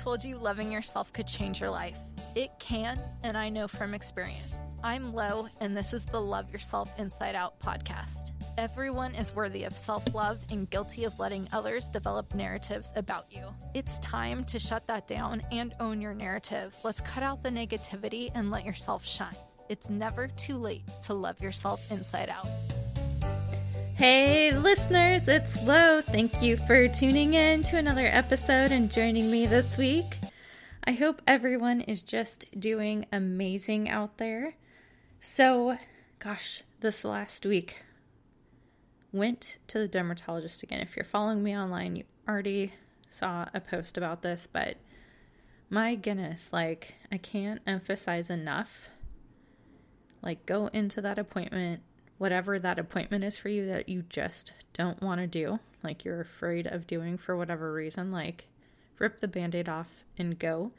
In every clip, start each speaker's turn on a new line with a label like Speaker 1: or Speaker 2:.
Speaker 1: told you loving yourself could change your life. It can, and I know from experience. I'm Lo, and this is the Love Yourself Inside Out podcast. Everyone is worthy of self love and guilty of letting others develop narratives about you. It's time to shut that down and own your narrative. Let's cut out the negativity and let yourself shine. It's never too late to love yourself inside out. Hey, listeners, it's Lo. Thank you for tuning in to another episode and joining me this week. I hope everyone is just doing amazing out there. So, gosh, this last week went to the dermatologist again. If you're following me online, you already saw a post about this, but my goodness, like, I can't emphasize enough. Like, go into that appointment whatever that appointment is for you that you just don't want to do, like you're afraid of doing for whatever reason, like rip the band aid off and go.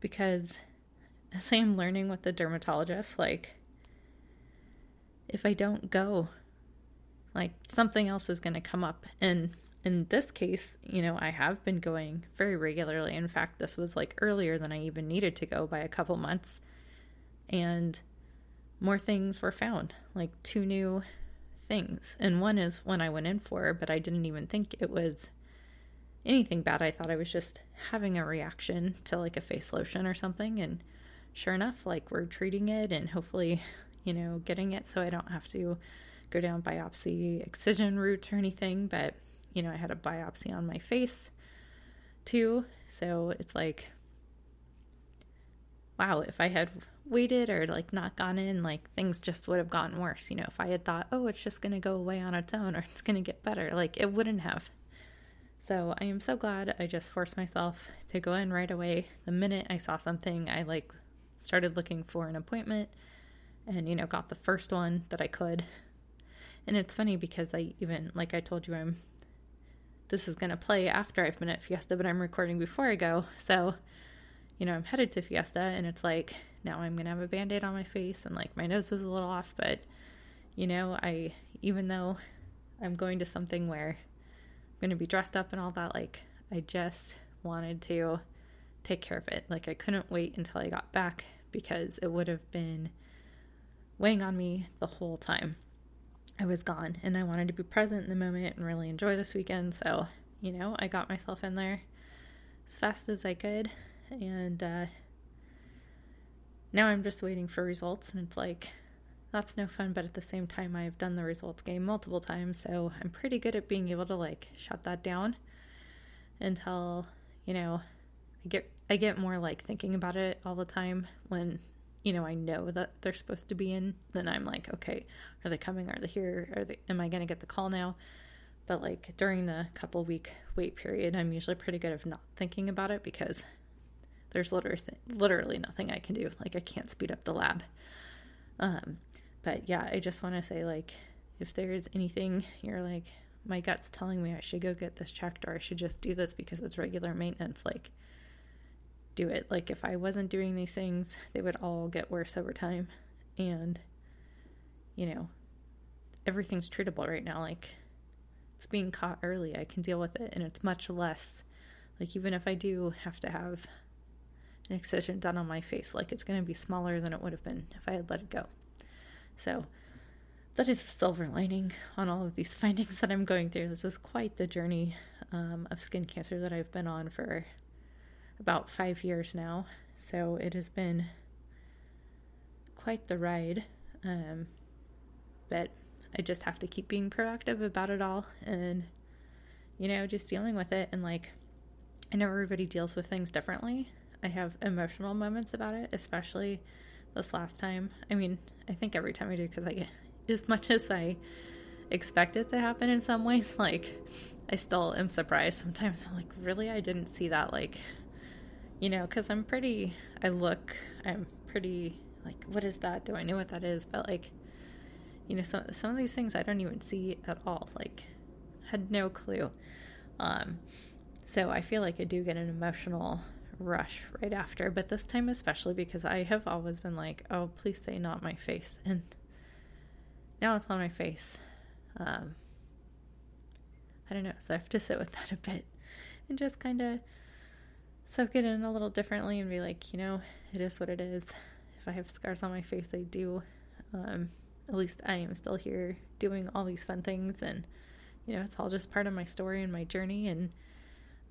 Speaker 1: Because as I'm learning with the dermatologist, like if I don't go, like something else is going to come up. And in this case, you know, I have been going very regularly. In fact, this was like earlier than I even needed to go by a couple months. And more things were found, like two new things. And one is one I went in for, but I didn't even think it was anything bad. I thought I was just having a reaction to like a face lotion or something. And sure enough, like we're treating it and hopefully, you know, getting it so I don't have to go down biopsy excision route or anything. But, you know, I had a biopsy on my face too. So it's like, wow, if I had waited or like not gone in, like things just would have gotten worse. You know, if I had thought, oh, it's just going to go away on its own or it's going to get better, like it wouldn't have. So I am so glad I just forced myself to go in right away. The minute I saw something, I like started looking for an appointment and, you know, got the first one that I could. And it's funny because I even, like I told you, I'm, this is going to play after I've been at Fiesta, but I'm recording before I go. So, you know, I'm headed to Fiesta and it's like, now I'm gonna have a band-aid on my face and like my nose is a little off but you know i even though i'm going to something where i'm gonna be dressed up and all that like i just wanted to take care of it. Like i couldn't wait until i got back because it would have been weighing on me the whole time i was gone. And i wanted to be present in the moment and really enjoy this weekend. So you know i got myself in there as fast as i could. And uh, now I'm just waiting for results, and it's like, that's no fun, but at the same time, I've done the results game multiple times, so I'm pretty good at being able to like shut that down until, you know, I get I get more like thinking about it all the time when you know I know that they're supposed to be in. Then I'm like, okay, are they coming? Are they here? Are they? Am I to get the call now? But like during the couple week wait period, I'm usually pretty good of not thinking about it because there's literally literally nothing I can do. Like I can't speed up the lab. Um, but yeah, I just want to say like if there's anything you're like my gut's telling me I should go get this checked or I should just do this because it's regular maintenance, like do it. Like if I wasn't doing these things, they would all get worse over time. And you know, everything's treatable right now. Like it's being caught early. I can deal with it and it's much less like even if I do have to have an excision done on my face. Like it's going to be smaller than it would have been if I had let it go. So that is the silver lining on all of these findings that I'm going through. This is quite the journey um, of skin cancer that I've been on for about five years now. So it has been quite the ride. Um, but I just have to keep being proactive about it all and, you know, just dealing with it. And like, I know everybody deals with things differently. I have emotional moments about it, especially this last time. I mean, I think every time I do because I, get as much as I expect it to happen in some ways, like I still am surprised sometimes. I'm like, really, I didn't see that. Like, you know, because I'm pretty. I look. I'm pretty. Like, what is that? Do I know what that is? But like, you know, some some of these things I don't even see at all. Like, had no clue. Um, so I feel like I do get an emotional rush right after, but this time especially because I have always been like, oh, please say not my face. And now it's on my face. Um, I don't know. So I have to sit with that a bit and just kind of soak it in a little differently and be like, you know, it is what it is. If I have scars on my face, I do. Um, at least I am still here doing all these fun things, and you know, it's all just part of my story and my journey, and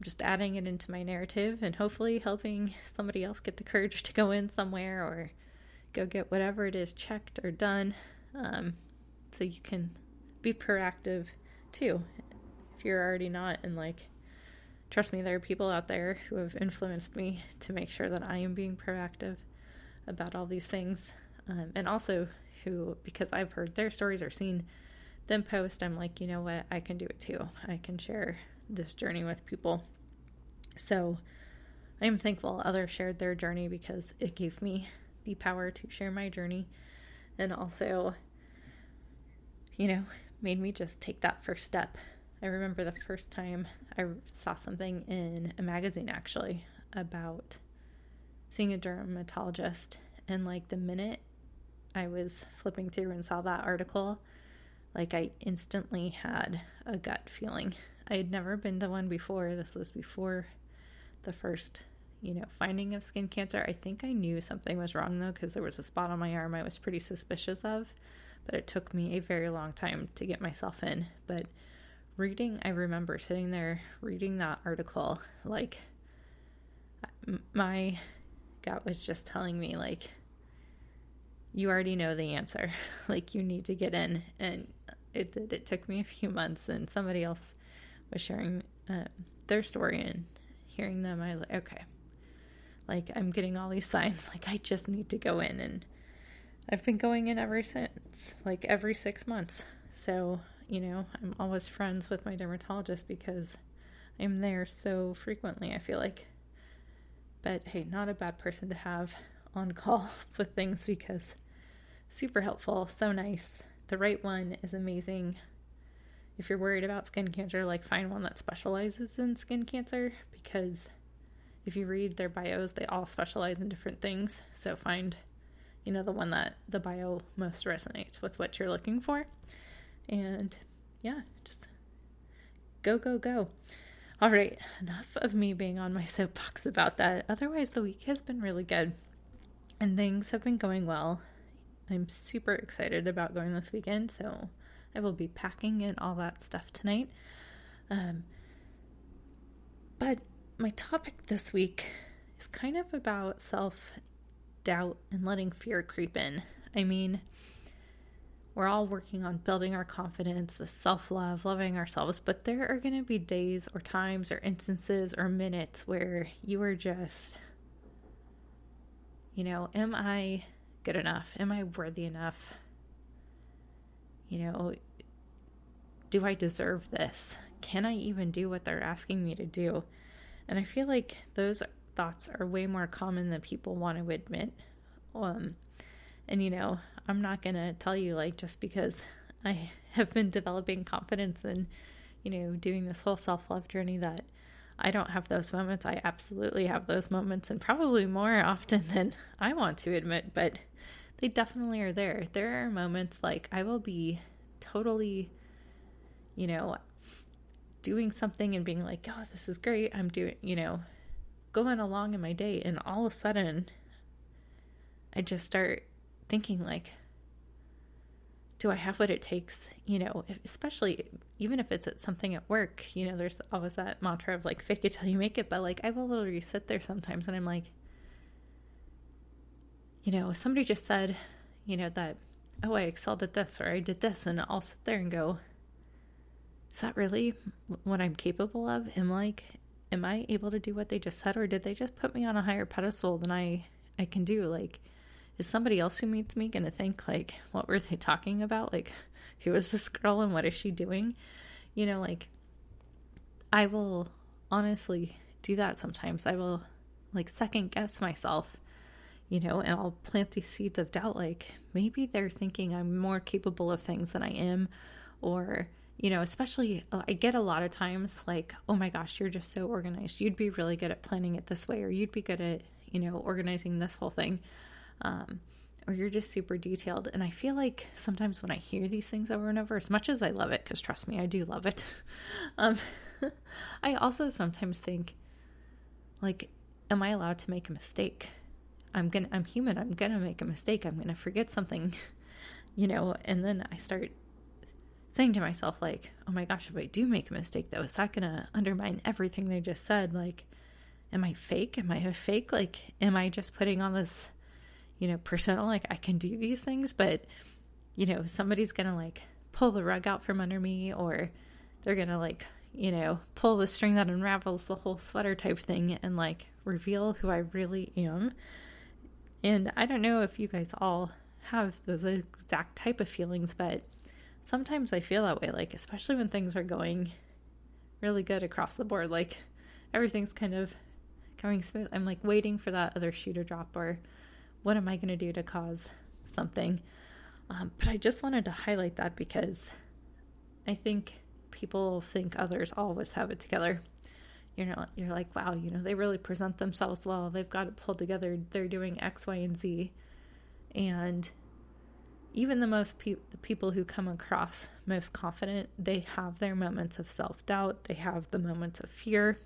Speaker 1: just adding it into my narrative and hopefully helping somebody else get the courage to go in somewhere or go get whatever it is checked or done, um, so you can be proactive too. If you're already not, and like trust me, there are people out there who have influenced me to make sure that I am being proactive about all these things. Um, and also, who, because I've heard their stories or seen them post, I'm like, you know what, I can do it too. I can share this journey with people. So I am thankful others shared their journey because it gave me the power to share my journey and also, you know, made me just take that first step I remember the first time I saw something in a magazine actually about seeing a dermatologist, and like the minute I was flipping through and saw that article, like I instantly had a gut feeling. I had never been to one before. This was before the first, you know, finding of skin cancer. I think I knew something was wrong though, because there was a spot on my arm I was pretty suspicious of, but it took me a very long time to get myself in. But reading, I remember sitting there reading that article, like, my gut was just telling me, like, you already know the answer. like, you need to get in. And it did. It took me a few months, and somebody else was sharing uh, their story and hearing them. I was like, okay, like, I'm getting all these signs. Like, I just need to go in. And I've been going in ever since, like, every six months. So you know, I'm always friends with my dermatologist because I'm there so frequently, I feel like. But hey, not a bad person to have on call with things because super helpful, so nice. The right one is amazing. If you're worried about skin cancer, like find one that specializes in skin cancer because if you read their bios, they all specialize in different things. So find, you know, the one that the bio most resonates with what you're looking for. And yeah, just go, go, go. All right, enough of me being on my soapbox about that. Otherwise, the week has been really good and things have been going well. I'm super excited about going this weekend, so I will be packing and all that stuff tonight. Um, but my topic this week is kind of about self doubt and letting fear creep in. I mean, we're all working on building our confidence, the self love, loving ourselves, but there are going to be days or times or instances or minutes where you are just, you know, am I good enough? Am I worthy enough? You know, do I deserve this? Can I even do what they're asking me to do? And I feel like those thoughts are way more common than people want to admit. Um, and you know, I'm not going to tell you like just because I have been developing confidence and you know doing this whole self-love journey that I don't have those moments. I absolutely have those moments and probably more often than I want to admit, but they definitely are there. There are moments like I will be totally you know doing something and being like, "Oh, this is great. I'm doing, you know, going along in my day." And all of a sudden I just start thinking like do I have what it takes? You know, especially even if it's at something at work, you know, there's always that mantra of like fake it till you make it. But like, I will literally sit there sometimes and I'm like, you know, somebody just said, you know, that, oh, I excelled at this or I did this. And I'll sit there and go, is that really what I'm capable of? Am like, am I able to do what they just said? Or did they just put me on a higher pedestal than I, I can do? Like, is somebody else who meets me going to think like what were they talking about like who is this girl and what is she doing you know like i will honestly do that sometimes i will like second guess myself you know and i'll plant these seeds of doubt like maybe they're thinking i'm more capable of things than i am or you know especially uh, i get a lot of times like oh my gosh you're just so organized you'd be really good at planning it this way or you'd be good at you know organizing this whole thing um, or you're just super detailed. And I feel like sometimes when I hear these things over and over, as much as I love it, because trust me, I do love it, um, I also sometimes think, like, am I allowed to make a mistake? I'm to I'm human. I'm to make a mistake. I'm to forget something, you know, and then I start saying to myself like, "Oh my gosh, if I do make a mistake though, is that to undermine everything they just said? Like am I fake? Am I a fake? Like am I just putting on this, you know, persona like I can do these things, but you know, somebody's to like pull the rug out from under me or they're to like you know, pull the string that unravels the whole sweater type thing and like reveal who I really am. And I don't know if you guys all have those exact type of feelings, but sometimes I feel that way, like, especially when things are going really good across the board, like everything's kind of going smooth. I'm like waiting for that other shoe to drop, or what am I going to do to cause something? Um, but I just wanted to highlight that because I think people think others always have it together. You know, you're like, wow, you know, they really present themselves well. They've got it pulled together. They're doing X, Y, and Z. And even the most pe- the people who come across most confident, they have their moments of self doubt. They have the moments of fear.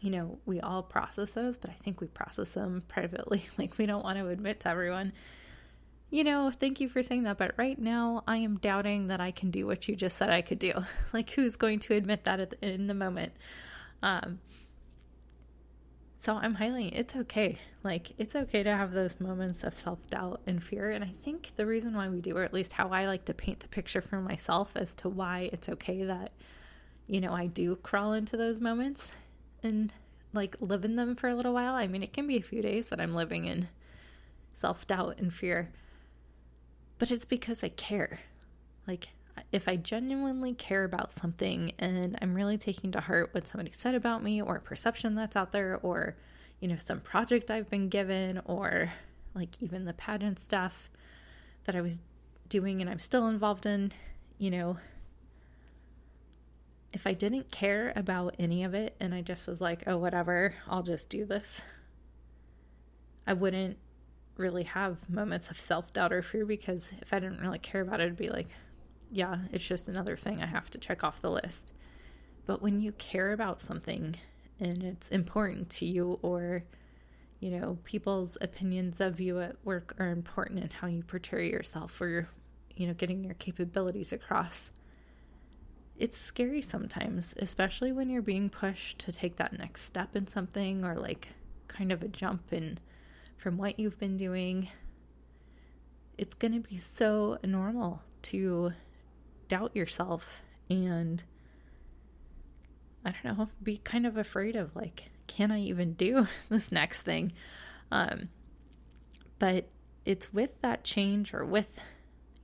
Speaker 1: You know, we all process those, but I think we process them privately. Like we don't want to admit to everyone you know, thank you for saying that, but right now I am doubting that I can do what you just said I could do. Like, who's going to admit that the, in the moment? Um, so I'm highlighting it's okay. Like, it's okay to have those moments of self doubt and fear. And I think the reason why we do, or at least how I like to paint the picture for myself as to why it's okay that, you know, I do crawl into those moments and like live in them for a little while. I mean, it can be a few days that I'm living in self doubt and fear but it's because I care. Like, if I genuinely care about something and I'm really taking to heart what somebody said about me or a perception that's out there or, you know, some project I've been given or like even the pageant stuff that I was doing and I'm still involved in, you know, if I didn't care about any of it and I just was like, oh, whatever, I'll just do this, I wouldn't really have moments of self doubt or fear because if I didn't really care about it, it'd be like, yeah, it's just another thing I have to check off the list. But when you care about something and it's important to you, or, you know, people's opinions of you at work are important in how you portray yourself or, you know, getting your capabilities across. It's scary sometimes, especially when you're being pushed to take that next step in something or like kind of a jump in from what you've been doing, it's going to be so normal to doubt yourself and I don't know, be kind of afraid of like, can I even do this next thing? Um, but it's with that change or with,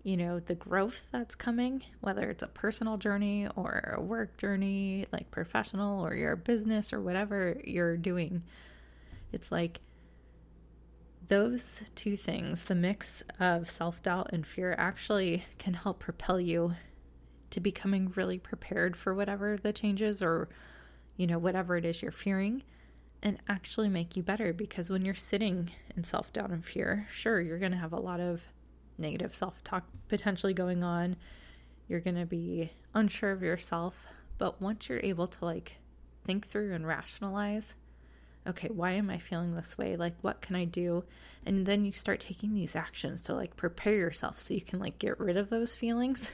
Speaker 1: you know, the growth that's coming, whether it's a personal journey or a work journey, like professional or your business or whatever you're doing. It's like those two things, the mix of self doubt and fear, actually can help propel you to becoming really prepared for whatever the changes or, you know, whatever it is you're fearing and actually make you better. Because when you're sitting in self doubt and fear, sure, you're going to have a lot of negative self talk potentially going on. You're going to be unsure of yourself. But once you're able to like think through and rationalize okay, why am I feeling this way? Like, what can I do? And then you start taking these actions to like prepare yourself so you can like get rid of those feelings.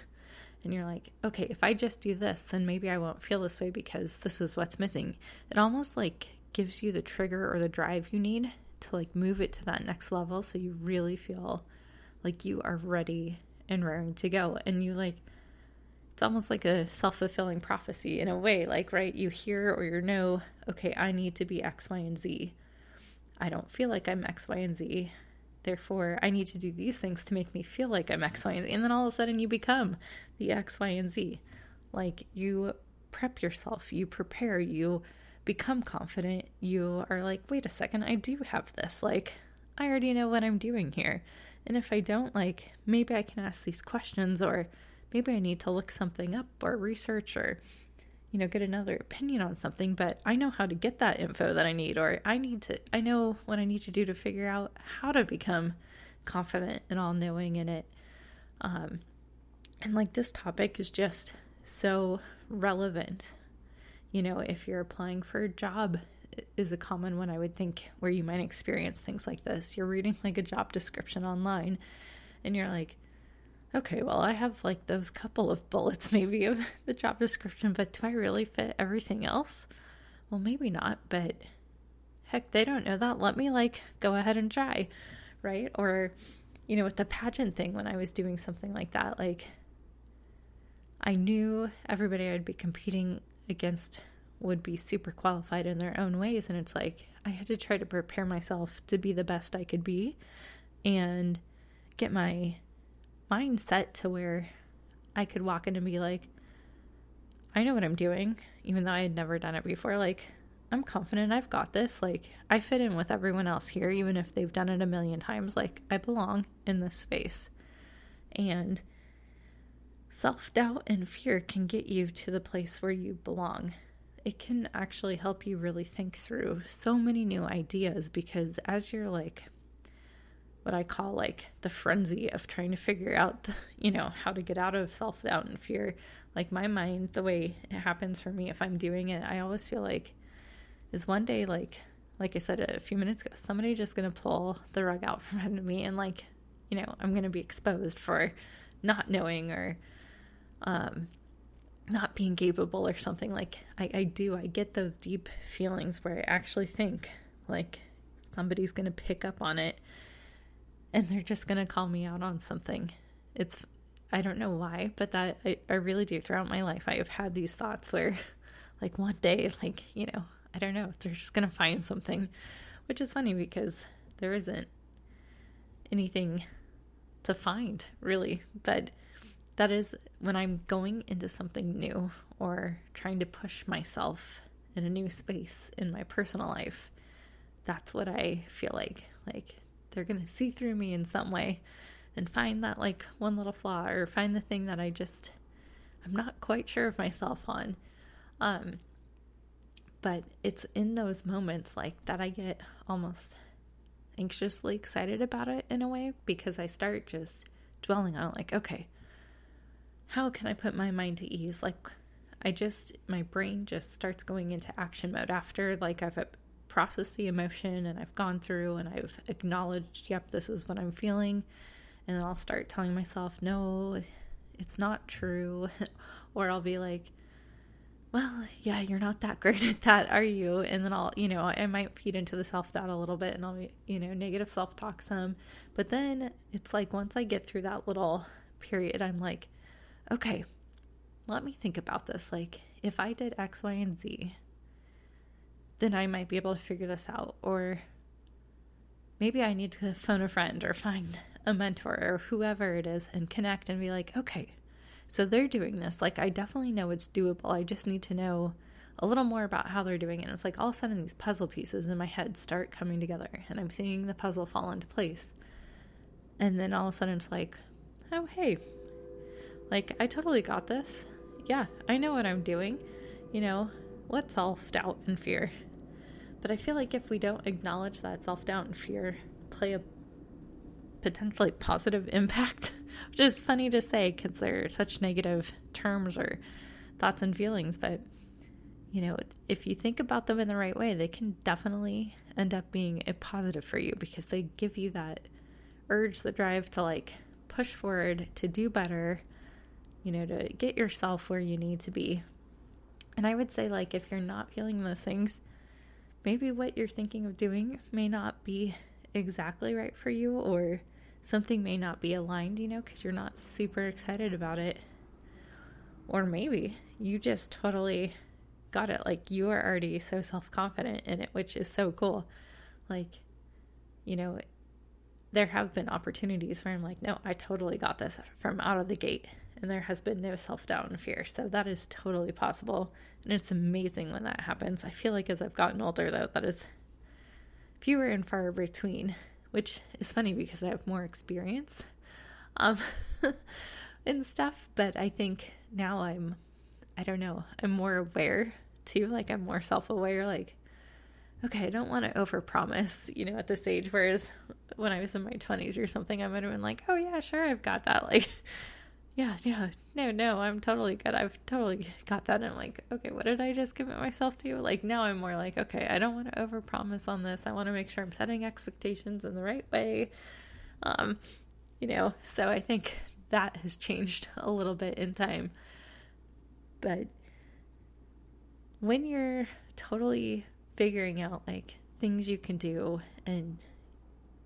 Speaker 1: And you're like, okay, if I just do this, then maybe I won't feel this way because this is what's missing. It almost like gives you the trigger or the drive you need to like move it to that next level so you really feel like you are ready and raring to go. And you like, it's almost like a self fulfilling prophecy in a way. Like, right, you hear or you know, okay, I need to be X, Y, and Z. I don't feel like I'm X, Y, and Z. Therefore, I need to do these things to make me feel like I'm X, Y, and Z. And then all of a sudden, you become the X, Y, and Z. Like, you prep yourself, you prepare, you become confident. You are like, wait a second, I do have this. Like, I already know what I'm doing here. And if I don't, like, maybe I can ask these questions or maybe I need to look something up or research or, you know, get another opinion on something, but I know how to get that info that I need, or I need to, I know what I need to do to figure out how to become confident and all knowing in it. Um, and like this topic is just so relevant. You know, if you're applying for a job is a common one I would think where you might experience things like this. You're reading like a job description online and you're like, okay, well, I have like those couple of bullets maybe of the job description, but do I really fit everything else? Well, maybe not, but heck, they don't know that. Let me like go ahead and try, right? Or, you know, with the pageant thing, when I was doing something like that, like I knew everybody I'd be competing against would be super qualified in their own ways. And it's like I had to try to prepare myself to be the best I could be and get my mindset to where I could walk in and be like, I know what I'm doing, even though I had never done it before. Like, I'm confident I've got this. Like, I fit in with everyone else here, even if they've done it a million times. Like, I belong in this space. And self doubt and fear can get you to the place where you belong. It can actually help you really think through so many new ideas because as you're like, what I call like the frenzy of trying to figure out, the, you know, how to get out of self doubt and fear. Like my mind, the way it happens for me, if I'm doing it, I always feel like is one day like like I said a few minutes ago, somebody just gonna pull the rug out from under me and like, you know, I'm gonna be exposed for not knowing or um not being capable or something. Like I, I do, I get those deep feelings where I actually think like somebody's gonna pick up on it and they're just gonna call me out on something. It's I don't know why, but that I, I really do throughout my life. I have had these thoughts where like one day, like, you know, I don't know, they're just gonna find something. Which is funny because there isn't anything to find, really. But that is when I'm going into something new or trying to push myself in a new space in my personal life. That's what I feel like. Like they're going to see through me in some way and find that like one little flaw or find the thing that I just I'm not quite sure of myself on. Um but it's in those moments like that I get almost anxiously excited about it in a way because I start just dwelling on it like okay, how can I put my mind to ease? Like I just my brain just starts going into action mode after like I've processed the emotion and I've gone through and I've acknowledged, yep, this is what I'm feeling. And I'll start telling myself, no, it's not true. or I'll be like, well, yeah, you're not that great at that, are you? And then I'll, you know, I might feed into the self doubt a little bit and I'll, be, you know, negative self talk some. But then it's like once I get through that little period, I'm like, okay, let me think about this. Like, if I did X, Y, and Z, then I might be able to figure this out. Or maybe I need to phone a friend or find a mentor or whoever it is and connect and be like, okay, so they're doing this. Like, I definitely know it's doable. I just need to know a little more about how they're doing it. And it's like all of a sudden these puzzle pieces in my head start coming together and I'm seeing the puzzle fall into place. And then all of a sudden it's like, oh, hey, like I totally got this. Yeah, I know what I'm doing. You know, what self doubt and fear? But I feel like if we don't acknowledge that self doubt and fear play a potentially positive impact, which is funny to say because they're such negative terms or thoughts and feelings, but you know, if you think about them in the right way, they can definitely end up being a positive for you because they give you that urge, the drive to like push forward, to do better, you know, to get yourself where you need to be. And I would say, like, if you're not feeling those things, maybe what you're thinking of doing may not be exactly right for you, or something may not be aligned, you know, because you're not super excited about it. Or maybe you just totally got it. Like, you are already so self confident in it, which is so cool. Like, you know, there have been opportunities where I'm like, no, I totally got this from out of the gate. And there has been no self doubt and fear. So that is totally possible. And it's amazing when that happens. I feel like as I've gotten older, though, that is fewer and far between, which is funny because I have more experience um, and stuff. But I think now I'm, I don't know, I'm more aware too. Like I'm more self aware. Like, okay, I don't want to overpromise, you know, at this age. Whereas when I was in my 20s or something, I might have been like, oh, yeah, sure, I've got that. Like, yeah, yeah, no, no, I'm totally good. I've totally got that. And I'm like, okay, what did I just commit myself to? Like now I'm more like, okay, I don't want to overpromise on this. I want to make sure I'm setting expectations in the right way. Um, you know, so I think that has changed a little bit in time. But when you're totally figuring out like things you can do and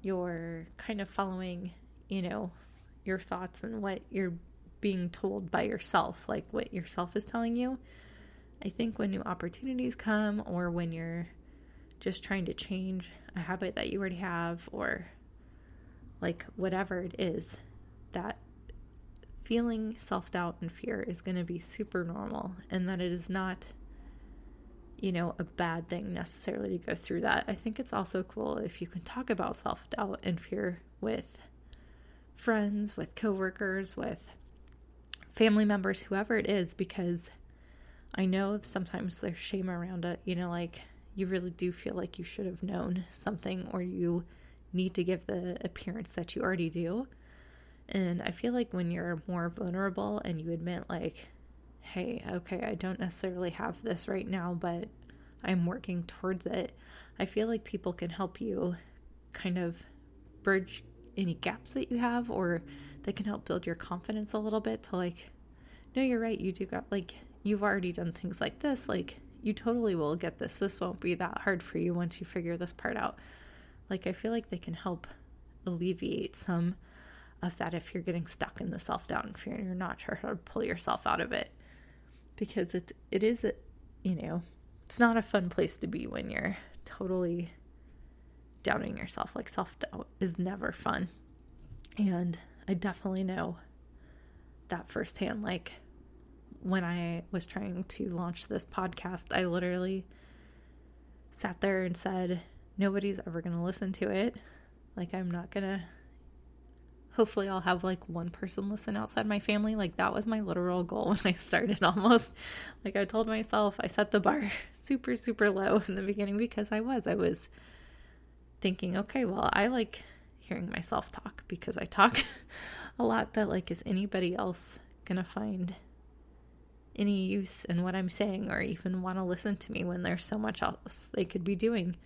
Speaker 1: you're kind of following, you know, your thoughts and what you're being told by yourself, like what yourself is telling you. I think when new opportunities come or when you're just trying to change a habit that you already have or like whatever it is, that feeling self doubt and fear is going to be super normal and that it is not, you know, a bad thing necessarily to go through that. I think it's also cool if you can talk about self doubt and fear with friends, with coworkers, with family members, whoever it is, because I know sometimes there's shame around it. You know, like you really do feel like you should have known something or you need to give the appearance that you already do. And I feel like when you're more vulnerable and you admit, like, hey, okay, I don't necessarily have this right now, but I'm working towards it, I feel like people can help you kind of bridge any gaps that you have or that can help build your confidence a little bit to like no you're right you do got like you've already done things like this like you totally will get this. This won't be that hard for you once you figure this part out. Like i feel like they can help alleviate some of that if you're getting stuck in the self-doubt and fear and you're not sure how to pull yourself out of it. Because it's it is you know it's not a fun place to be when you're totally doubting yourself. Like self-doubt is never fun. And I definitely know that firsthand. Like when I was trying to launch this podcast, I literally sat there and said, Nobody's ever going to listen to it. Like, I'm not going to. Hopefully, I'll have like one person listen outside my family. Like, that was my literal goal when I started almost. Like, I told myself, I set the bar super, super low in the beginning because I was. I was thinking, okay, well, I like hearing myself talk because I talk a lot, but like, is anybody else gonna find any use in what I'm saying or even want to listen to me when there's so much else they could be doing?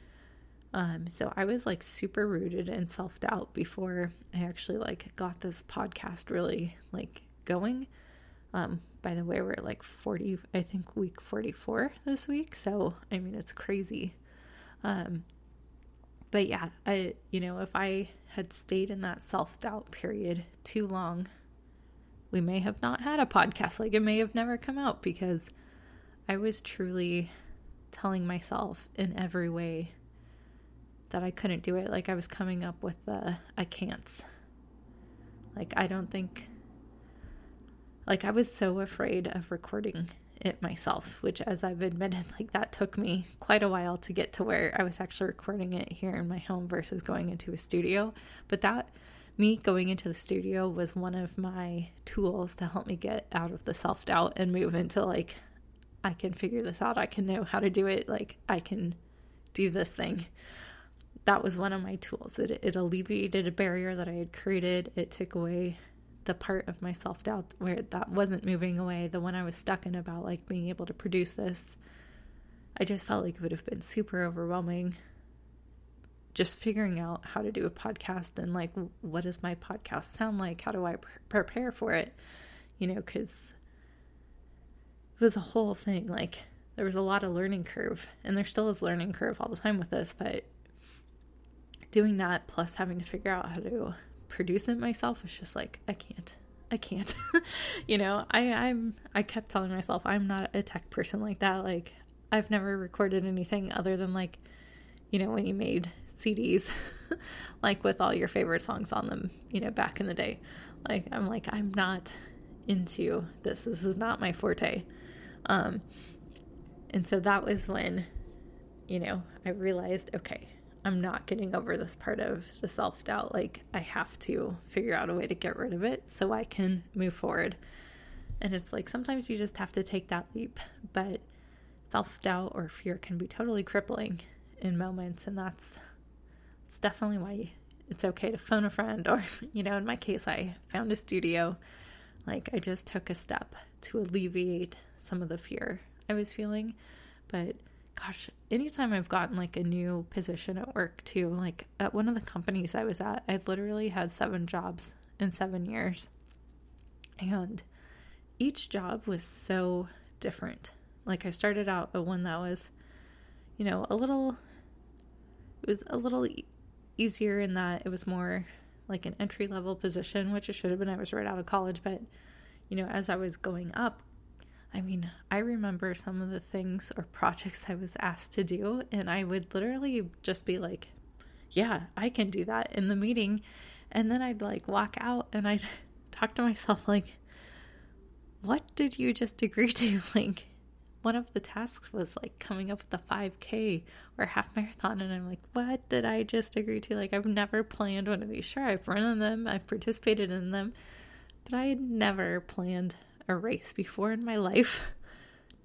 Speaker 1: Um, so I was like super rooted in self doubt before I actually like got this podcast really like going. Um, by the way, we're like 40, I think week 44 this week. So, I mean, it's crazy. Um, but yeah, I, you know, if I had stayed in that self doubt period too long, we may have not had a podcast. Like it may have never come out because I was truly telling myself in every way that I couldn't do it. Like I was coming up with the I can't. Like I don't think like I was so afraid of recording it myself, which, as I've admitted, like that took me quite a while to get to where I was actually recording it here in my home versus going into a studio. But that, me going into the studio was one of my tools to help me get out of the self doubt and move into like, I can figure this out. I can know how to do it. Like, I can do this thing. That was one of my tools. It, it alleviated a barrier that I had created. It took away the part of my self doubt where that wasn't moving away, the one I was stuck in about like being able to produce this, I just felt like it would have been super overwhelming. Just figuring out how to do a podcast and like, what does my podcast sound like? How do I pr- prepare for it? You know, because it was a whole thing. Like, there was a lot of learning curve, and there still is learning curve all the time with this, but doing that plus having to figure out how to produce it myself it's just like i can't i can't. You know i i'm i kept telling myself i'm not a tech person like that like i've never recorded anything other than like you know when you made cds like with all your favorite songs on them you know back in the day. Like i'm like i'm not into this. This is not my forte. Um and so that was when you know i realized okay I'm not getting over this part of the self doubt. Like, I have to figure out a way to get rid of it so I can move forward. And it's like sometimes you just have to take that leap, but self doubt or fear can be totally crippling in moments. And that's, it's definitely why it's okay to phone a friend, or, you know, in my case, I found a studio. Like I just took a step to alleviate some of the fear I was feeling. But gosh, anytime I've gotten like a new position at work too, like at one of the companies I was at, I literally had seven jobs in seven years. And each job was so different. Like I started out at one that was, you know, a little it was a little e- easier in that it was more like an entry level position, which it should have been. I was right out of college, but you know, as I was going up, I mean, I remember some of the things or projects I was asked to do, and I would literally just be like, Yeah, I can do that in the meeting. And then I'd like walk out and I'd talk to myself, like, What did you just agree to? Like, one of the tasks was like coming up with a 5K or half marathon. And I'm like, What did I just agree to? Like, I've never planned one of these. Sure, I've run in them, I've participated in them, but I had never planned a race before in my life.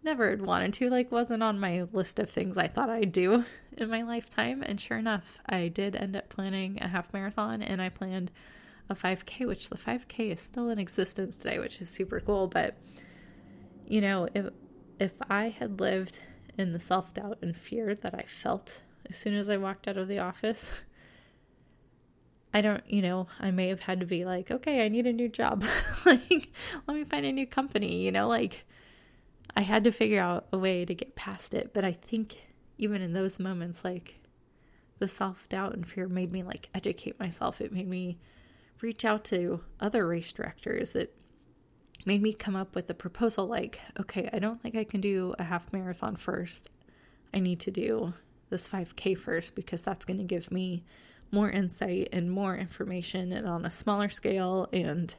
Speaker 1: Never had wanted to, like, wasn't on my list of things I thought I'd do in my lifetime. And sure enough, I did end up planning a half marathon and I planned a 5K, which the 5K is still in existence today, which is super cool. But, you know, if, if I had lived in the self doubt and fear that I felt as soon as I walked out of the office, I don't, you know, I may have had to be like, okay, I need a new job. like, let me find a new company, you know, like I had to figure out a way to get past it. But I think even in those moments, like the self doubt and fear made me like educate myself. It made me reach out to other race directors. It made me come up with a proposal like, okay, I don't think I can do a half marathon first. I need to do this 5K first because that's going to give me more insight and more information and on a smaller scale. And,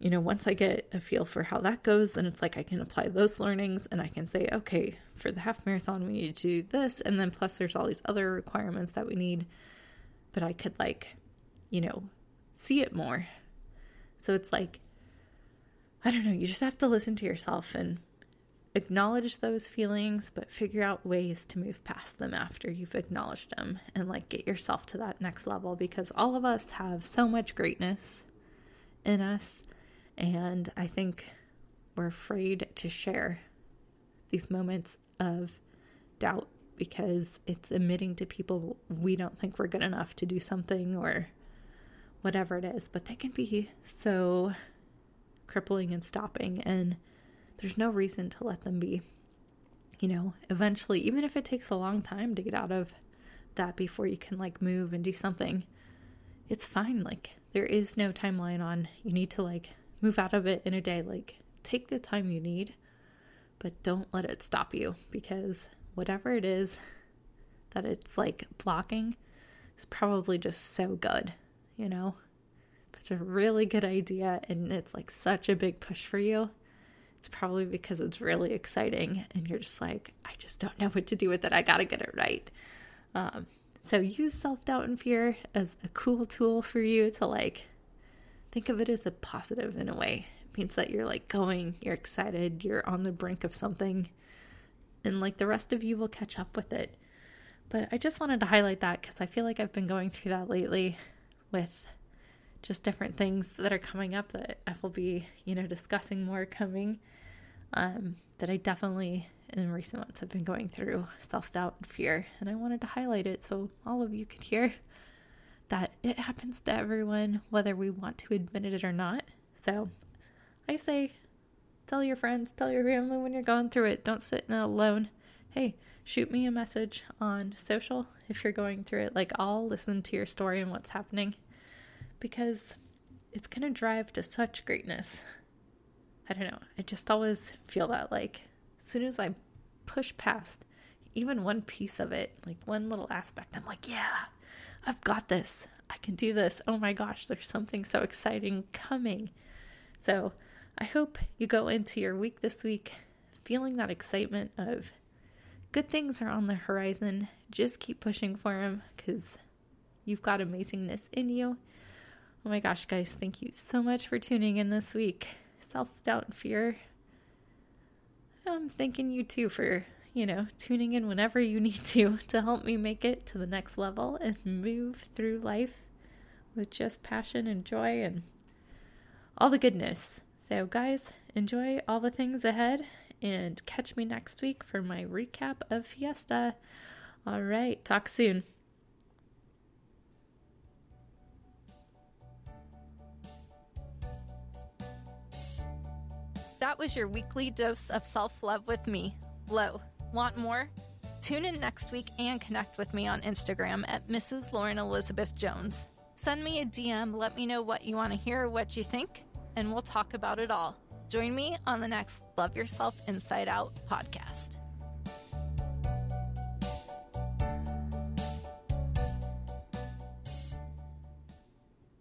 Speaker 1: you know, once I get a feel for how that goes, then it's like I can apply those learnings and I can say, okay, for the half marathon, we need to do this. And then plus, there's all these other requirements that we need. But I could, like, you know, see it more. So it's like, I don't know, you just have to listen to yourself and acknowledge those feelings, but figure out ways to move past them after you've acknowledged them and like get yourself to that next level because all of us have so much greatness in us. And I think we're afraid to share these moments of doubt because it's admitting to people we don't think we're good enough to do something or whatever it is. But they can be so crippling and stopping. And there's no reason to let them be. You know, eventually, even if it takes a long time to get out of that before you can like move and do something, it's fine. Like, there is no timeline on you need to like move out of it in a day. Like, take the time you need, but don't let it stop you because whatever it is that it's like blocking is probably just so good, you know? If it's a really good idea and it's like such a big push for you, it's probably because it's really exciting and you're just like, I just don't know what to do with it. I got to get it right. Um, so use self doubt and fear as a cool tool for you to like think of it as a positive in a way. It means that you're like going, you're excited, you're on the brink of something, and like the rest of you will catch up with it. But I just wanted to highlight that because I feel like I've been going through that lately with just different things that are coming up that I will be, you know, discussing more coming. Um, that I definitely in recent months have been going through self doubt and fear, and I wanted to highlight it so all of you could hear that it happens to everyone, whether we want to admit it or not. So I say, tell your friends, tell your family when you're going through it. Don't sit in it alone. Hey, shoot me a message on social if you're going through it. Like, I'll listen to your story and what's happening because it's going to drive to such greatness. I don't know. I just always feel that like as soon as I push past even one piece of it, like one little aspect, I'm like, yeah, I've got this. I can do this. Oh my gosh, there's something so exciting coming. So I hope you go into your week this week feeling that excitement of good things are on the horizon. Just keep pushing for them because you've got amazingness in you Oh my gosh, guys, thank you so much for tuning in this week. Self doubt and fear. I'm thanking you too for, you know, tuning in whenever you need to to help me make it to the next level and move through life with just passion and joy and all the goodness So, guys, enjoy all the things ahead and catch me next week for my recap of Fiesta. All right, talk soon. That was your weekly dose of self love with me, Lo. Want more? Tune in next week and connect with me on Instagram at Mrs. Lauren Elizabeth Jones. Send me a DM, let me know what you want to hear, what you think, and we'll talk about it all. Join me on the next Love Yourself Inside Out podcast.